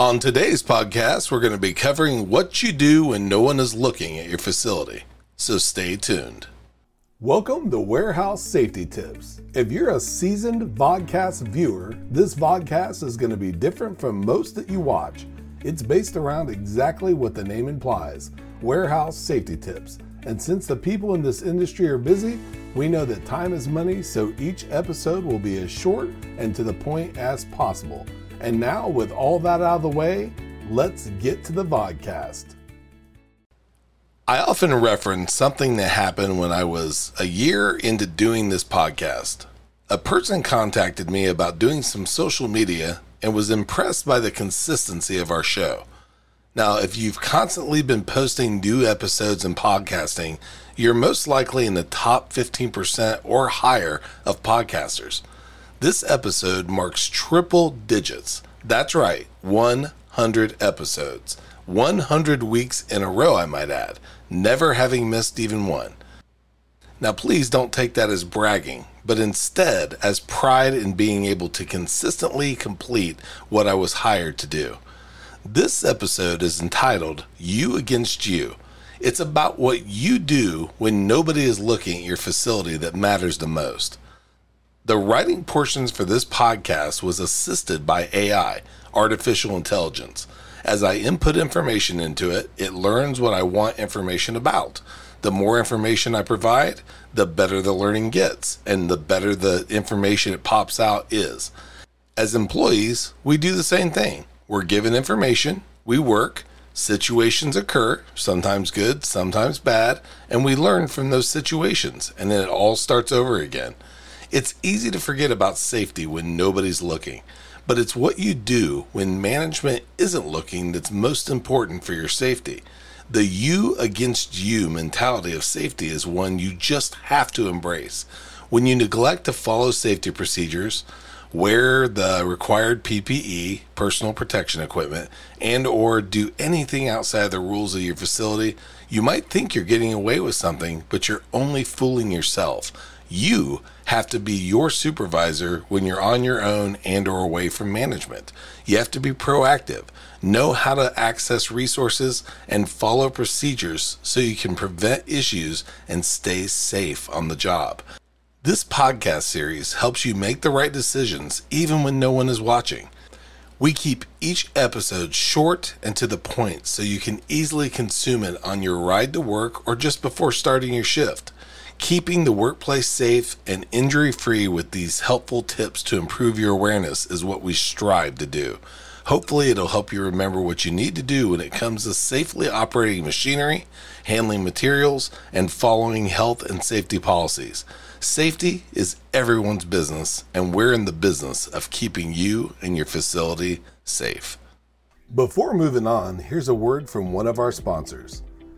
On today's podcast, we're going to be covering what you do when no one is looking at your facility. So stay tuned. Welcome to Warehouse Safety Tips. If you're a seasoned vodcast viewer, this vodcast is going to be different from most that you watch. It's based around exactly what the name implies warehouse safety tips. And since the people in this industry are busy, we know that time is money, so each episode will be as short and to the point as possible. And now, with all that out of the way, let's get to the vodcast. I often reference something that happened when I was a year into doing this podcast. A person contacted me about doing some social media and was impressed by the consistency of our show. Now, if you've constantly been posting new episodes and podcasting, you're most likely in the top 15% or higher of podcasters. This episode marks triple digits. That's right, 100 episodes. 100 weeks in a row, I might add, never having missed even one. Now, please don't take that as bragging, but instead as pride in being able to consistently complete what I was hired to do. This episode is entitled You Against You. It's about what you do when nobody is looking at your facility that matters the most. The writing portions for this podcast was assisted by AI, artificial intelligence. As I input information into it, it learns what I want information about. The more information I provide, the better the learning gets, and the better the information it pops out is. As employees, we do the same thing. We're given information, we work, situations occur, sometimes good, sometimes bad, and we learn from those situations, and then it all starts over again. It's easy to forget about safety when nobody's looking, but it's what you do when management isn't looking that's most important for your safety. The you against you mentality of safety is one you just have to embrace. When you neglect to follow safety procedures, wear the required PPE, personal protection equipment, and or do anything outside the rules of your facility, you might think you're getting away with something, but you're only fooling yourself. You have to be your supervisor when you're on your own and or away from management. You have to be proactive, know how to access resources and follow procedures so you can prevent issues and stay safe on the job. This podcast series helps you make the right decisions even when no one is watching. We keep each episode short and to the point so you can easily consume it on your ride to work or just before starting your shift. Keeping the workplace safe and injury free with these helpful tips to improve your awareness is what we strive to do. Hopefully, it'll help you remember what you need to do when it comes to safely operating machinery, handling materials, and following health and safety policies. Safety is everyone's business, and we're in the business of keeping you and your facility safe. Before moving on, here's a word from one of our sponsors.